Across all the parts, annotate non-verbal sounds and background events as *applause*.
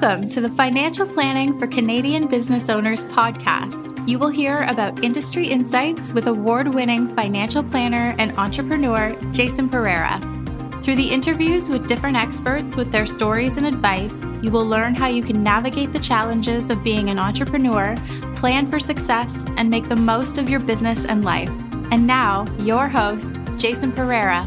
Welcome to the Financial Planning for Canadian Business Owners podcast. You will hear about industry insights with award winning financial planner and entrepreneur Jason Pereira. Through the interviews with different experts with their stories and advice, you will learn how you can navigate the challenges of being an entrepreneur, plan for success, and make the most of your business and life. And now, your host, Jason Pereira.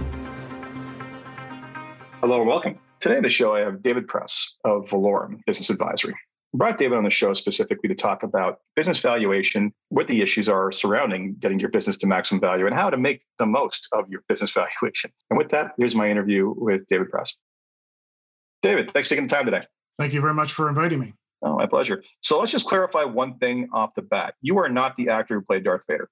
Hello and welcome. Today on the show, I have David Press of Valorum Business Advisory. I brought David on the show specifically to talk about business valuation, what the issues are surrounding getting your business to maximum value, and how to make the most of your business *laughs* valuation. And with that, here's my interview with David Press. David, thanks for taking the time today. Thank you very much for inviting me. Oh, my pleasure. So let's just clarify one thing off the bat. You are not the actor who played Darth Vader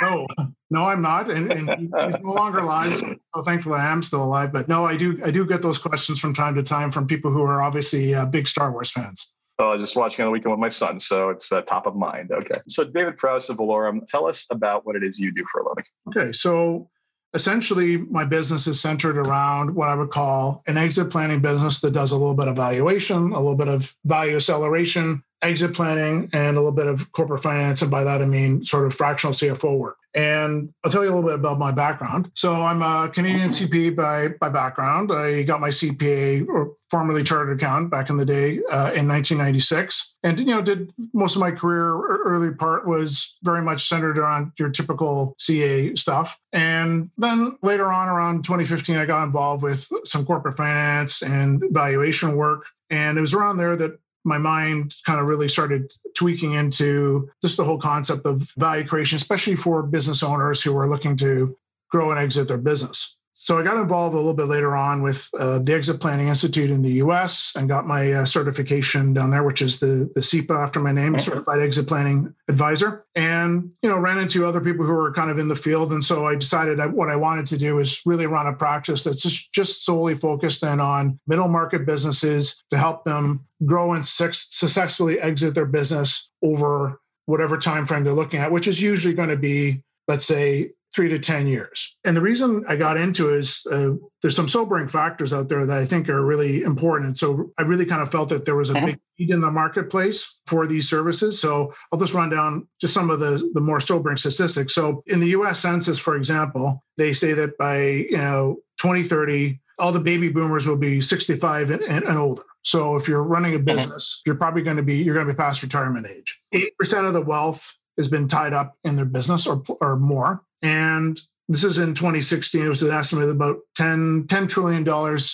no, no, I'm not, and, and he's no longer alive. So thankfully, I am still alive. But no, I do, I do get those questions from time to time from people who are obviously uh, big Star Wars fans. Oh, I was just watching on the weekend with my son, so it's uh, top of mind. Okay, so David Press of Valorum, tell us about what it is you do for a living. Okay, so essentially, my business is centered around what I would call an exit planning business that does a little bit of valuation, a little bit of value acceleration, exit planning and a little bit of corporate finance. And by that, I mean sort of fractional CFO work. And I'll tell you a little bit about my background. So I'm a Canadian CPA by, by background. I got my CPA or formerly chartered account back in the day uh, in 1996. And, you know, did most of my career, early part was very much centered around your typical CA stuff. And then later on around 2015, I got involved with some corporate finance and valuation work. And it was around there that my mind kind of really started tweaking into just the whole concept of value creation, especially for business owners who are looking to grow and exit their business. So I got involved a little bit later on with uh, the Exit Planning Institute in the U.S. and got my uh, certification down there, which is the the CEPA after my name, Certified Exit Planning Advisor. And you know, ran into other people who were kind of in the field, and so I decided that what I wanted to do is really run a practice that's just just solely focused in on middle market businesses to help them grow and su- successfully exit their business over whatever time frame they're looking at, which is usually going to be, let's say, three to 10 years. And the reason I got into is uh, there's some sobering factors out there that I think are really important. And so I really kind of felt that there was a mm-hmm. big need in the marketplace for these services. So I'll just run down just some of the, the more sobering statistics. So in the US Census, for example, they say that by you know 2030, all the baby boomers will be 65 and, and, and older. So if you're running a mm-hmm. business, you're probably going to be you're going to be past retirement age. Eight percent of the wealth has been tied up in their business or, or more. And this is in 2016. It was an estimate about 10, $10 trillion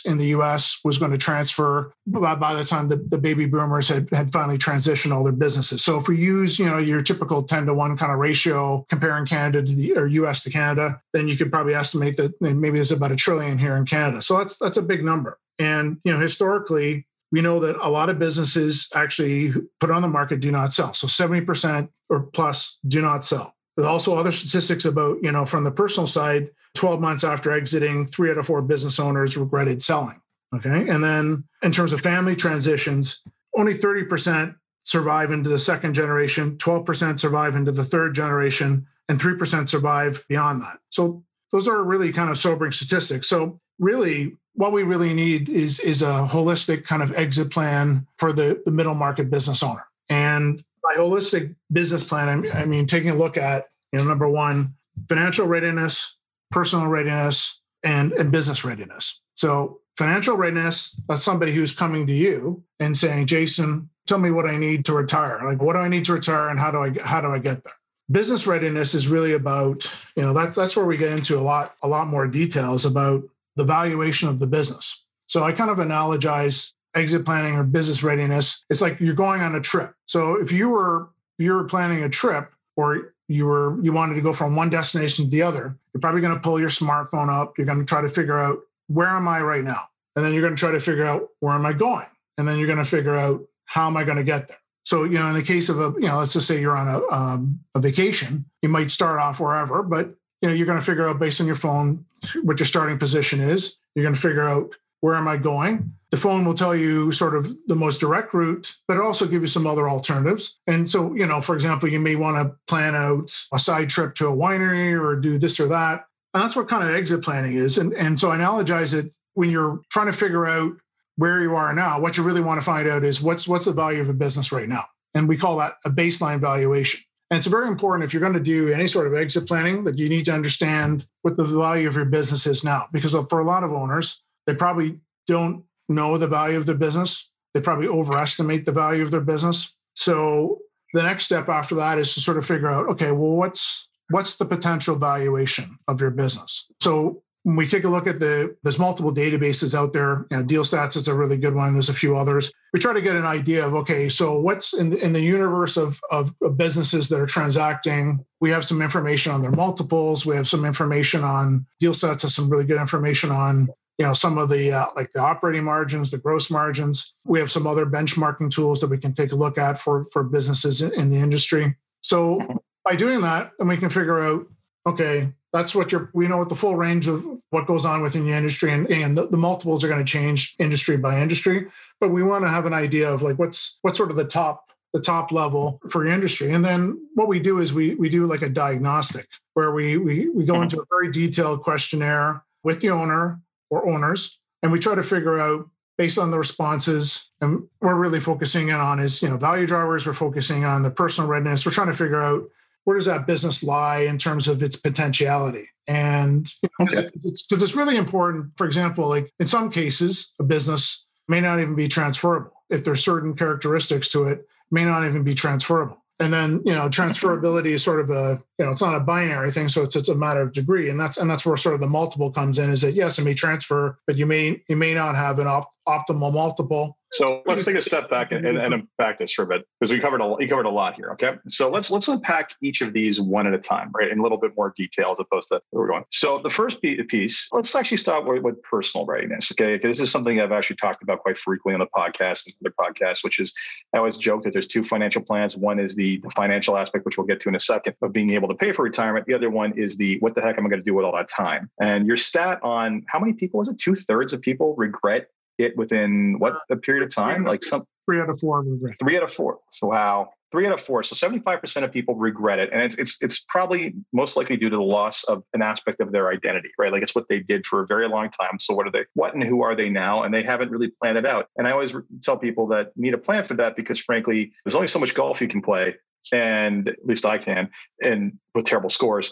in the US was going to transfer by, by the time the, the, baby boomers had, had finally transitioned all their businesses. So if we use, you know, your typical 10 to 1 kind of ratio comparing Canada to the or US to Canada, then you could probably estimate that maybe there's about a trillion here in Canada. So that's that's a big number. And you know, historically, we know that a lot of businesses actually put on the market do not sell. So 70% or plus do not sell. There's also other statistics about, you know, from the personal side, 12 months after exiting, three out of four business owners regretted selling. Okay. And then in terms of family transitions, only 30% survive into the second generation, 12% survive into the third generation, and 3% survive beyond that. So those are really kind of sobering statistics. So really what we really need is is a holistic kind of exit plan for the, the middle market business owner. And by holistic business plan, I mean, I mean taking a look at you know number one, financial readiness, personal readiness, and and business readiness. So financial readiness, that's somebody who's coming to you and saying, Jason, tell me what I need to retire. Like what do I need to retire and how do I how do I get there? Business readiness is really about, you know, that's that's where we get into a lot, a lot more details about the valuation of the business. So I kind of analogize exit planning or business readiness. It's like you're going on a trip. So if you were you were planning a trip or you were you wanted to go from one destination to the other, you're probably going to pull your smartphone up. You're going to try to figure out where am I right now? And then you're going to try to figure out where am I going? And then you're going to figure out how am I going to get there? So, you know, in the case of a, you know, let's just say you're on a, um, a vacation, you might start off wherever, but you know, you're going to figure out based on your phone what your starting position is. You're going to figure out where am I going. The phone will tell you sort of the most direct route, but it also give you some other alternatives. And so, you know, for example, you may want to plan out a side trip to a winery or do this or that. And that's what kind of exit planning is. And, and so I analogize it when you're trying to figure out where you are now, what you really want to find out is what's what's the value of a business right now. And we call that a baseline valuation. And it's very important if you're going to do any sort of exit planning that you need to understand what the value of your business is now. Because for a lot of owners, they probably don't know the value of their business. They probably overestimate the value of their business. So the next step after that is to sort of figure out, okay, well, what's what's the potential valuation of your business? So when we take a look at the there's multiple databases out there. You know, DealStats is a really good one. There's a few others. We try to get an idea of okay so what's in the, in the universe of, of, businesses that are transacting? We have some information on their multiples. We have some information on DealStats has some really good information on you know some of the uh, like the operating margins the gross margins. We have some other benchmarking tools that we can take a look at for for businesses in, in the industry. So by doing that then we can figure out okay that's what you're we know what the full range of what goes on within the industry and, and the, the multiples are going to change industry by industry. But we want to have an idea of like what's what's sort of the top the top level for your industry. And then what we do is we we do like a diagnostic where we we, we go mm-hmm. into a very detailed questionnaire with the owner or owners and we try to figure out based on the responses and we're really focusing in on is you know value drivers we're focusing on the personal readiness. We're trying to figure out where does that business lie in terms of its potentiality? And because okay. it's, it's really important, for example, like in some cases, a business may not even be transferable. If there's certain characteristics to it, may not even be transferable. And then, you know, *laughs* transferability is sort of a, you know, it's not a binary thing. So it's, it's a matter of degree. And that's, and that's where sort of the multiple comes in is that yes, it may transfer, but you may, you may not have an op- optimal multiple so let's take a step back and, and, and unpack this for a bit because we covered a we covered a lot here. Okay, so let's let's unpack each of these one at a time, right, in a little bit more detail as opposed to where we're going. So the first piece, let's actually start with, with personal readiness. Okay, this is something I've actually talked about quite frequently on the podcast and other podcasts, which is I always joke that there's two financial plans. One is the, the financial aspect, which we'll get to in a second, of being able to pay for retirement. The other one is the what the heck am I going to do with all that time? And your stat on how many people was it? Two thirds of people regret it within what a period of time? Like some three out of four regret. Three out of four. So wow. Three out of four. So 75% of people regret it. And it's it's it's probably most likely due to the loss of an aspect of their identity, right? Like it's what they did for a very long time. So what are they, what and who are they now? And they haven't really planned it out. And I always tell people that need a plan for that because frankly, there's only so much golf you can play and at least I can, and with terrible scores.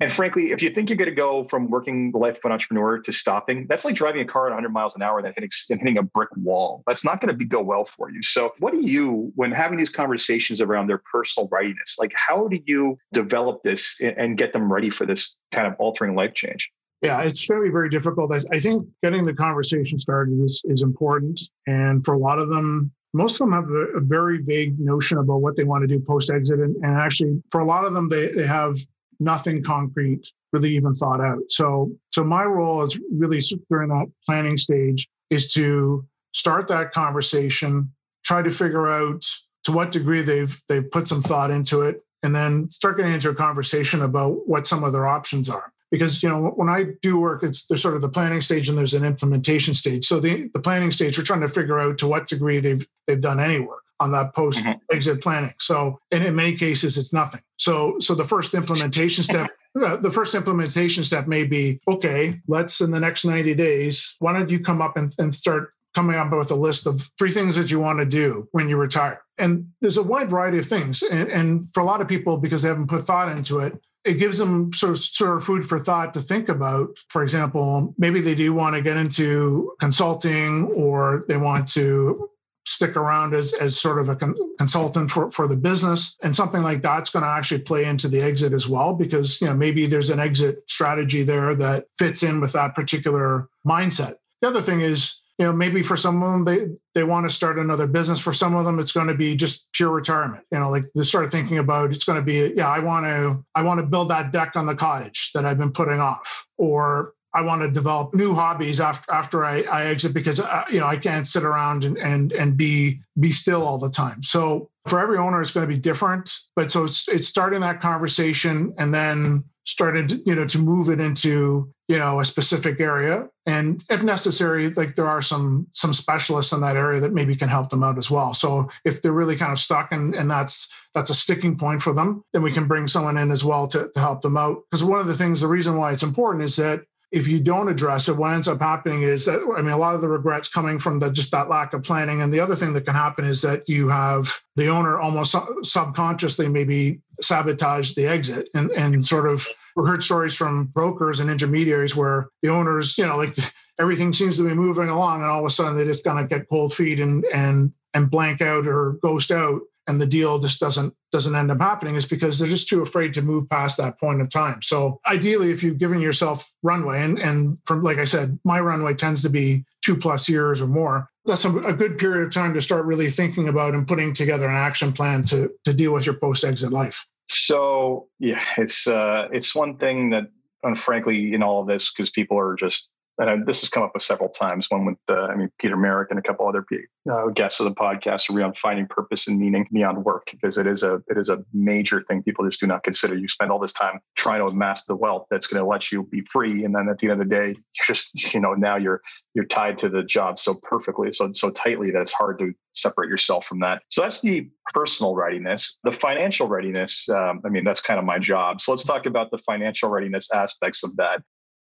And frankly, if you think you're going to go from working the life of an entrepreneur to stopping, that's like driving a car at 100 miles an hour and then hitting, and hitting a brick wall. That's not going to be, go well for you. So, what do you, when having these conversations around their personal readiness, like how do you develop this and get them ready for this kind of altering life change? Yeah, it's very, very difficult. I, I think getting the conversation started is, is important. And for a lot of them, most of them have a, very vague notion about what they want to do post exit. And, and, actually, for a lot of them, they, they have nothing concrete really even thought out. So, so my role is really during that planning stage is to start that conversation, try to figure out to what degree they've they've put some thought into it, and then start getting into a conversation about what some of their options are because you know when I do work, it's there's sort of the planning stage and there's an implementation stage. So the the planning stage, we're trying to figure out to what degree they've they've done any work on that post exit mm-hmm. planning. So and in many cases, it's nothing. So so the first implementation step. *laughs* Uh, the first implementation step may be okay let's in the next 90 days why don't you come up and, and start coming up with a list of three things that you want to do when you retire. And there's a wide variety of things. And, and, for a lot of people, because they haven't put thought into it, it gives them sort of, sort of food for thought to think about. For example, maybe they do want to get into consulting or they want to stick around as, as sort of a con- consultant for, for the business and something like that's going to actually play into the exit as well because you know maybe there's an exit strategy there that fits in with that particular mindset the other thing is you know maybe for some of them they they want to start another business for some of them it's going to be just pure retirement you know like they start thinking about it's going to be yeah i want to i want to build that deck on the cottage that i've been putting off or I want to develop new hobbies after after I, I exit because uh, you know I can't sit around and, and and be be still all the time. So for every owner, it's going to be different. But so it's it's starting that conversation and then started you know to move it into you know a specific area. And if necessary like there are some some specialists in that area that maybe can help them out as well. So if they're really kind of stuck and and that's that's a sticking point for them then we can bring someone in as well to, to help them out. Because one of the things the reason why it's important is that if you don't address it, what ends up happening is that I mean, a lot of the regrets coming from the just that lack of planning. And the other thing that can happen is that you have the owner almost subconsciously maybe sabotage the exit and and sort of we heard stories from brokers and intermediaries where the owners, you know, like everything seems to be moving along, and all of a sudden they just kind of get cold feet and and and blank out or ghost out and the deal just doesn't doesn't end up happening is because they're just too afraid to move past that point of time. So ideally, if you've given yourself runway, and and from like I said, my runway tends to be two plus years or more. That's a, a good period of time to start really thinking about and putting together an action plan to to deal with your post exit life. So yeah, it's uh, it's one thing that, and frankly, in all of this, because people are just and this has come up with several times. One with, uh, I mean, Peter Merrick and a couple other uh, guests of the podcast around finding purpose and meaning beyond work, because it is a it is a major thing people just do not consider. You spend all this time trying to amass the wealth that's going to let you be free, and then at the end of the day, you're just *laughs* you know now you're you're tied to the job so perfectly, so so tightly that it's hard to separate yourself from that. So that's the personal readiness. The financial readiness, um, I mean, that's kind of my job. So let's talk about the financial readiness aspects of that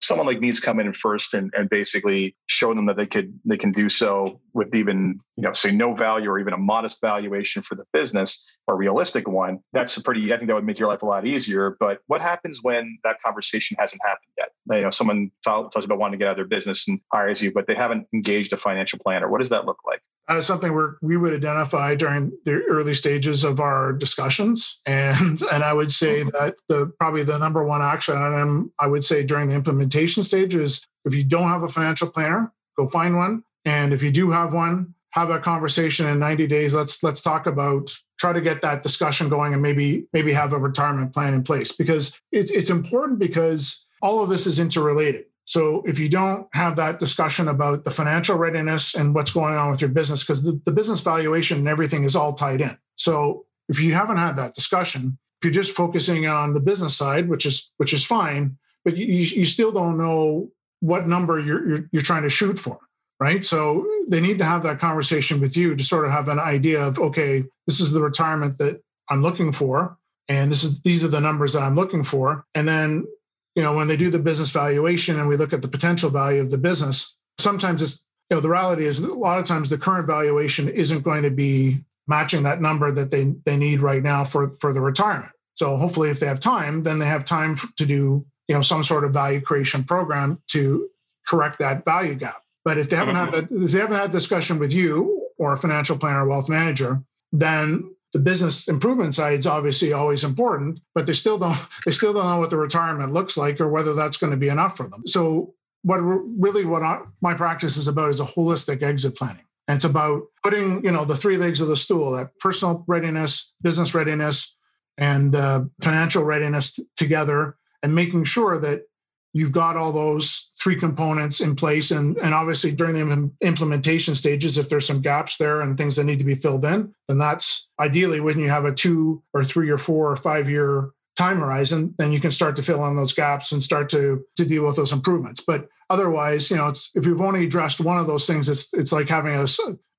someone like me me's come in first and, and basically show them that they could they can do so with even you know say no value or even a modest valuation for the business or realistic one that's a pretty i think that would make your life a lot easier. But what happens when that conversation hasn't happened yet? You know someone tells you about wanting to get out of their business and hires you but they haven't engaged a financial planner what does that look like is something we we would identify during the early stages of our discussions, and *laughs* and I would say that the probably the number one action item I would say during the implementation stage is if you don't have a financial planner, go find one, and if you do have one, have that conversation in 90 days. Let's let's talk about try to get that discussion going, and maybe maybe have a retirement plan in place. Because it's it's important because all of this is interrelated so if you don't have that discussion about the financial readiness and what's going on with your business, because the, the business valuation and everything is all tied in. So if you haven't had that discussion, if you're just focusing on the business side, which is which is fine, but you, you still don't know what number you're, you're, you're trying to shoot for, right? So they need to have that conversation with you to sort of have an idea of okay, this is the retirement that I'm looking for, and this is these are the numbers that I'm looking for, and then you know, when they do the business valuation and we look at the potential value of the business, sometimes it's, you know, the reality is a lot of times the current valuation isn't going to be matching that number that they, they need right now for, for the retirement. So hopefully if they have time, then they have time to do, you know, some sort of value creation program to correct that value gap. But if they haven't mm-hmm. had that, if they haven't had a discussion with you or a financial planner or wealth manager, then the business improvement side is obviously always important, but they still don't *laughs* they still don't know what the retirement looks like or whether that's going to be enough for them. So what really what I, my practice is about is a holistic exit planning. And it's about putting you know the three legs of the stool: that personal readiness, business readiness, and uh, financial readiness t- together, and making sure that you've got all those three components in place. And, and obviously during the implementation stages if there's some gaps there and things that need to be filled in then that's ideally when you have a two or three or four or five year time horizon then you can start to fill in those gaps and start to to deal with those improvements. But otherwise you know if you've only addressed one of those things it's it's like having a,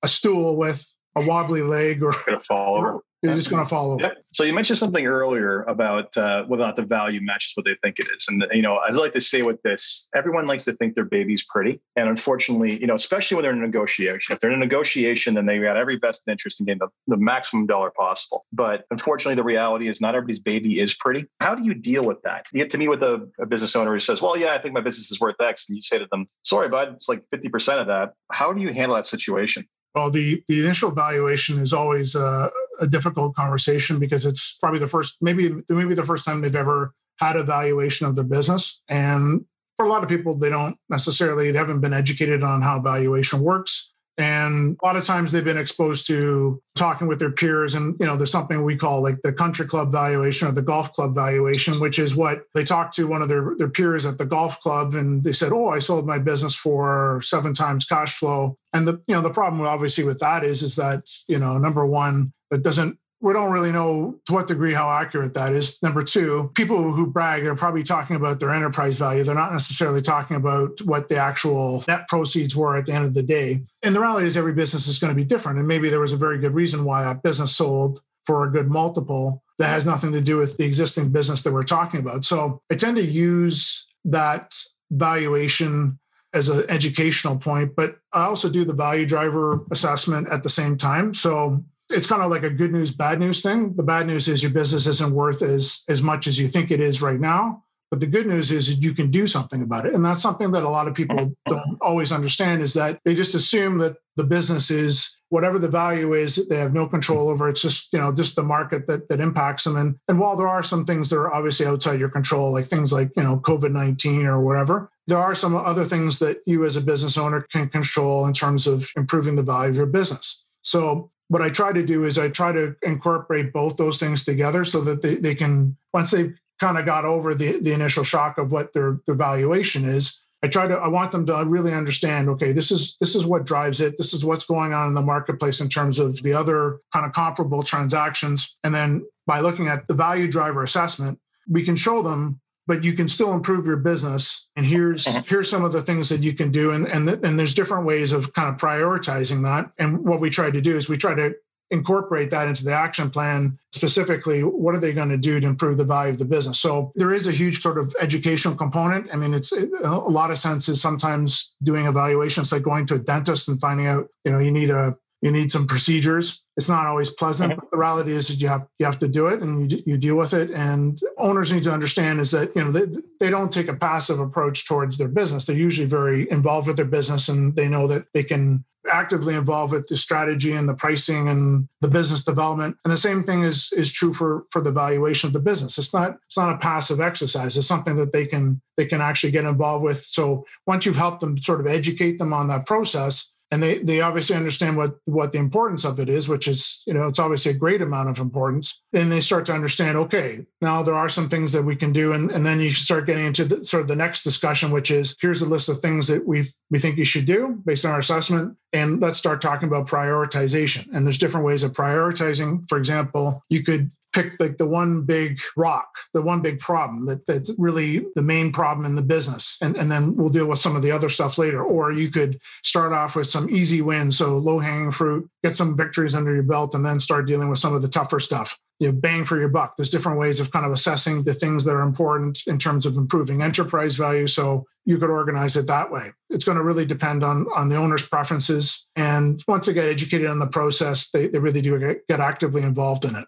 a stool with a wobbly leg or gonna fall over *laughs* you're just going to follow. Yep. So you mentioned something earlier about uh, whether or not the value matches what they think it is. And, you know, as I like to say with this, everyone likes to think their baby's pretty. And unfortunately, you know, especially when they're in a negotiation, if they're in a negotiation, then they've got every vested interest in getting the, the maximum dollar possible. But unfortunately, the reality is not everybody's baby is pretty. How do you deal with that? You get to meet with a, a business owner who says, well, yeah, I think my business is worth X. And you say to them, sorry, bud, it's like 50% of that. How do you handle that situation? Well, the, the initial valuation is always uh, a difficult conversation because it's probably the first, maybe maybe the first time they've ever had a valuation of their business. And for a lot of people, they don't necessarily they haven't been educated on how valuation works. And a lot of times they've been exposed to talking with their peers. And, you know, there's something we call like the country club valuation or the golf club valuation, which is what they talked to one of their, their peers at the golf club and they said, Oh, I sold my business for seven times cash flow. And the, you know, the problem obviously with that is, is that, you know, number one, it doesn't we don't really know to what degree how accurate that is. Number two, people who brag are probably talking about their enterprise value. They're not necessarily talking about what the actual net proceeds were at the end of the day. And the reality is, every business is going to be different. And maybe there was a very good reason why that business sold for a good multiple that has nothing to do with the existing business that we're talking about. So I tend to use that valuation as an educational point, but I also do the value driver assessment at the same time. So it's kind of like a good news, bad news thing. The bad news is your business isn't worth as as much as you think it is right now. But the good news is that you can do something about it. And that's something that a lot of people *laughs* don't always understand is that they just assume that the business is whatever the value is, they have no control over. It's just, you know, just the market that that impacts them. And and while there are some things that are obviously outside your control, like things like, you know, COVID-19 or whatever, there are some other things that you as a business owner can control in terms of improving the value of your business. So what I try to do is I try to incorporate both those things together so that they, they can, once they've kind of got over the, the initial shock of what their, their valuation is, I try to I want them to really understand, okay, this is this is what drives it. This is what's going on in the marketplace in terms of the other kind of comparable transactions. And then by looking at the value driver assessment, we can show them but you can still improve your business. And here's uh-huh. here's some of the things that you can do. And and, and there's different ways of kind of prioritizing that. And what we try to do is we try to incorporate that into the action plan. Specifically what are they going to do to improve the value of the business? So there is a huge sort of educational component. I mean it's a lot of senses sometimes doing evaluations like going to a dentist and finding out you know you need a you need some procedures. It's not always pleasant, mm-hmm. but the reality is that you have you have to do it and you, you deal with it. And owners need to understand is that you know they, they don't take a passive approach towards their business. They're usually very involved with their business and they know that they can actively involved with the strategy and the pricing and the business development and the same thing is is true for for the valuation of the business it's not it's not a passive exercise it's something that they can they can actually get involved with so once you've helped them sort of educate them on that process and they they obviously understand what what the importance of it is which is you know it's obviously a great amount of importance. Then they start to understand okay now there are some things that we can do. And, and then you start getting into the, sort of the next discussion which is here's a list of things that we we think you should do based on our assessment. And let's start talking about prioritization. And there's different ways of prioritizing. For example you could pick like the one big rock, the one big problem that, that's really the main problem in the business. And, and then we'll deal with some of the other stuff later. Or you could start off with some easy wins, so low hanging fruit, get some victories under your belt, and then start dealing with some of the tougher stuff. You know, bang for your buck. There's different ways of kind of assessing the things that are important in terms of improving enterprise value. So you could organize it that way. It's going to really depend on on the owner's preferences. And once they get educated on the process, they, they really do get, get actively involved in it.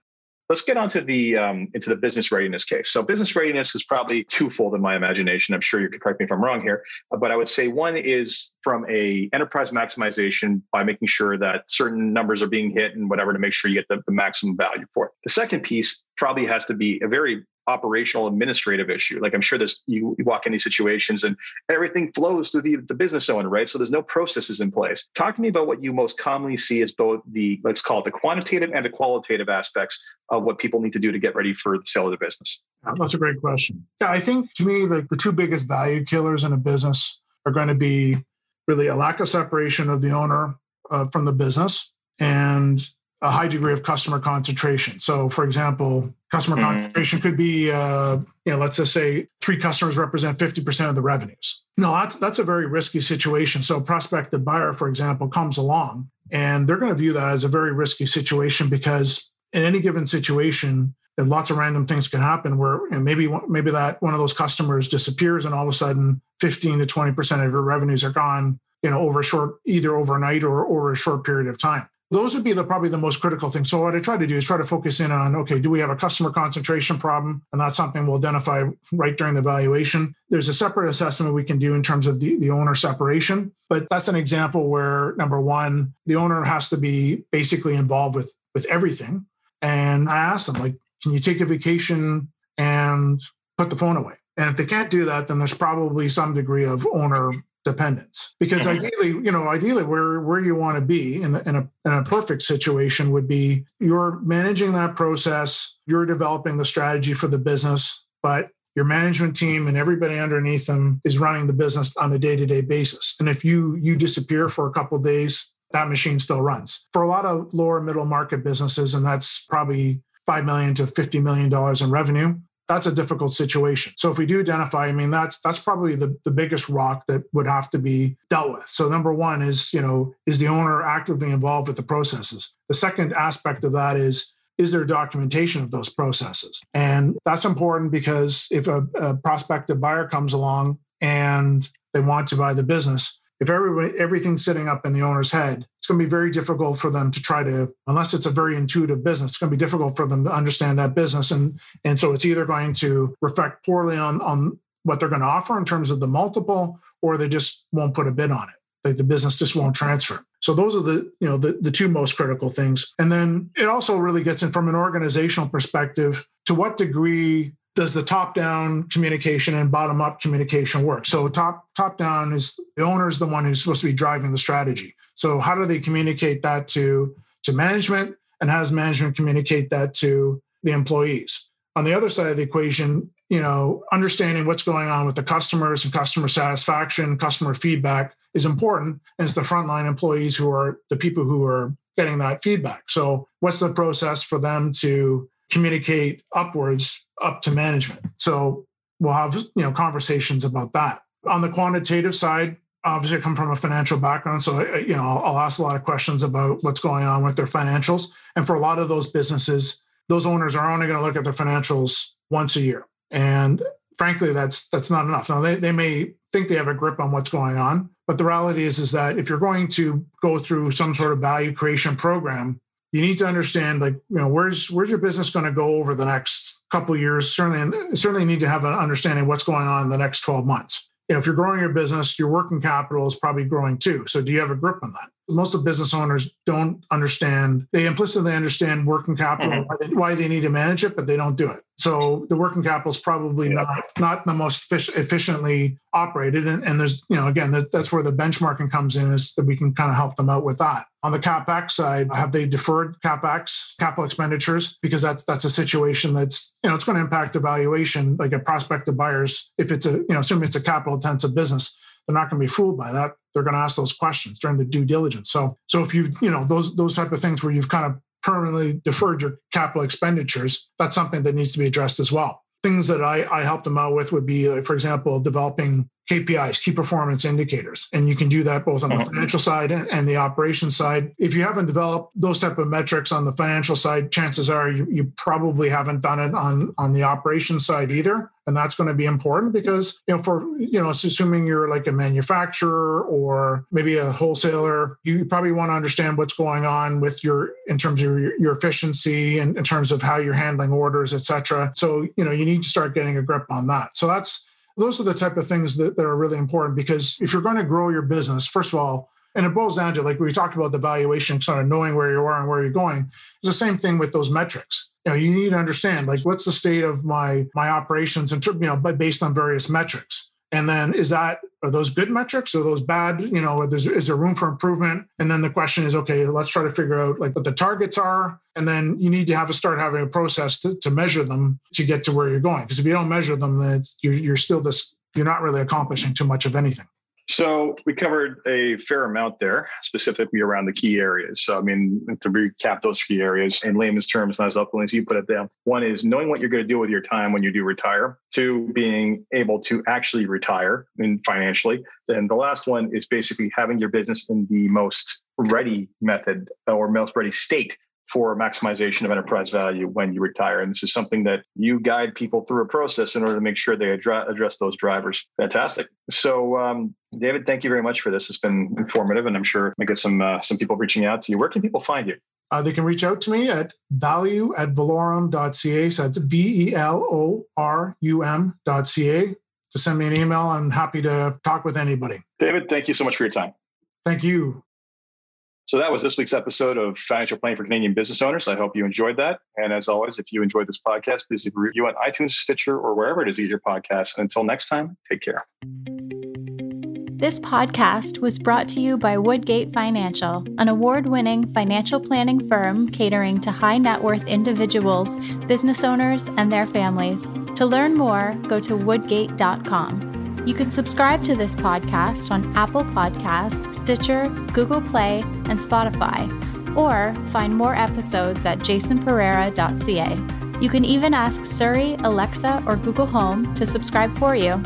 Let's get onto the um, into the business readiness case. So business readiness is probably twofold in my imagination. I'm sure you could correct me if I'm wrong here, but I would say one is from a enterprise maximization by making sure that certain numbers are being hit and whatever to make sure you get the, the maximum value for it. The second piece probably has to be a very operational administrative issue. Like I'm sure there's you, walk in these situations and everything flows through the, the business owner, right? So there's no processes in place. Talk to me about what you most commonly see as both the let's call it the quantitative and the qualitative aspects of what people need to do to get ready for the sale of the business. That's a great question. Yeah, I think to me, like the two biggest value killers in a business are going to be really a lack of separation of the owner uh, from the business and a high degree of customer concentration. So, for example, customer mm-hmm. concentration could be, uh, you know, let's just say three customers represent 50% of the revenues. No, that's that's a very risky situation. So, a prospective buyer, for example, comes along and they're going to view that as a very risky situation because in any given situation, lots of random things can happen where you know, maybe maybe that one of those customers disappears and all of a sudden 15 to 20% of your revenues are gone you know over a short either overnight or over a short period of time those would be the probably the most critical thing. So what I try to do is try to focus in on okay, do we have a customer concentration problem? And that's something we'll identify right during the valuation. There's a separate assessment we can do in terms of the, the owner separation. But that's an example where number one, the owner has to be basically involved with with everything. And I ask them, like, can you take a vacation and put the phone away? And if they can't do that, then there's probably some degree of owner dependence. Because mm-hmm. ideally you know ideally where where you want to be in, in, a, in a perfect situation would be you're managing that process you're developing the strategy for the business but your management team and everybody underneath them is running the business on a day-to-day basis. And if you you disappear for a couple days that machine still runs. For a lot of lower middle market businesses and that's probably 5 million to 50 million dollars in revenue that's a difficult situation. So if we do identify, I mean, that's that's probably the, the biggest rock that would have to be dealt with. So number one is, you know, is the owner actively involved with the processes? The second aspect of that is is there documentation of those processes? And that's important because if a, a prospective buyer comes along and they want to buy the business, if everybody everything's sitting up in the owner's head, it's going to be very difficult for them to try to, unless it's a very intuitive business, it's going to be difficult for them to understand that business. And and so it's either going to reflect poorly on on what they're going to offer in terms of the multiple, or they just won't put a bid on it. Like the business just won't transfer. So those are the you know the, the two most critical things. And then it also really gets in from an organizational perspective, to what degree does the top down communication and bottom up communication work? So top top down is the owner is the one who's supposed to be driving the strategy. So how do they communicate that to to management? And how does management communicate that to the employees? On the other side of the equation you know understanding what's going on with the customers and customer satisfaction customer feedback is important. And it's the frontline employees who are the people who are getting that feedback. So what's the process for them to communicate upwards up to management. So we'll have you know conversations about that. On the quantitative side, obviously I come from a financial background, so uh, you know I'll, I'll ask a lot of questions about what's going on with their financials. And for a lot of those businesses, those owners are only going to look at their financials once a year, and frankly, that's that's not enough. Now they, they may think they have a grip on what's going on, but the reality is is that if you're going to go through some sort of value creation program, you need to understand like you know where's where's your business going to go over the next couple years? Certainly and certainly need to have an understanding of what's going on in the next 12 months. You know if you're growing your business your working capital is probably growing too. So do you have a grip on that most of business owners don't understand they implicitly understand working capital mm-hmm. why, they, why, they, need to manage it but they don't do it so the working capital is probably yeah. not not the most efficiently operated and, and there's you know again that, that's where the benchmarking comes in is that we can kind of help them out with that on the capex side have they deferred capex capital expenditures because that's that's a situation that's you know it's going to impact the valuation like a prospective buyers if it's a you know assuming it's a capital intensive business they're not going to be fooled by that. They're going to ask those questions during the due diligence. So, so if you, you know, those those type of things where you've kind of permanently deferred your capital expenditures, that's something that needs to be addressed as well. Things that I, I help them out with would be, like, for example, developing KPIs, key performance indicators. And you can do that both on the uh-huh. financial side and the operations side. If you haven't developed those type of metrics on the financial side, chances are you, you probably haven't done it on, on the operations side either. And that's going to be important because, you know, for, you know, assuming you're like a manufacturer or maybe a wholesaler, you probably want to understand what's going on with your, in terms of your, your efficiency and in terms of how you're handling orders, et cetera. So, you know, you need to start getting a grip on that. So that's, those are the type of things that, that are really important because if you're going to grow your business, first of all, and it boils down to like we talked about the valuation, sort of knowing where you are and where you're going. It's the same thing with those metrics. You know, you need to understand like what's the state of my my operations and you know, but based on various metrics. And then is that are those good metrics or those bad? You know, is, there room for improvement? And then the question is, okay, let's try to figure out like what the targets are. And then you need to have to start having a process to, to measure them to get to where you're going. Because if you don't measure them, then you're, you're still this, you're not really accomplishing too much of anything. So we covered a fair amount there, specifically around the key areas. So I mean, to recap those key areas in layman's terms, not as eloquently as you put it down. One is knowing what you're going to do with your time when you do retire. Two, being able to actually retire and financially. And the last one is basically having your business in the most ready method or most ready state for maximization of enterprise value when you retire. And this is something that you guide people through a process in order to make sure they address, address those drivers. Fantastic. So, um, David, thank you very much for this. It's been informative, and I'm sure we get some uh, some people reaching out to you. Where can people find you? Uh, they can reach out to me at value at valorum.ca. So that's V E L O R U M.ca. To send me an email, I'm happy to talk with anybody. David, thank you so much for your time. Thank you. So that was this week's episode of Financial Planning for Canadian Business Owners. I hope you enjoyed that. And as always, if you enjoyed this podcast, please leave a review on iTunes, Stitcher, or wherever it is you get your podcast. And until next time, take care. This podcast was brought to you by Woodgate Financial, an award winning financial planning firm catering to high net worth individuals, business owners, and their families. To learn more, go to woodgate.com. You can subscribe to this podcast on Apple Podcast, Stitcher, Google Play, and Spotify, or find more episodes at jasonpereira.ca. You can even ask Siri, Alexa, or Google Home to subscribe for you.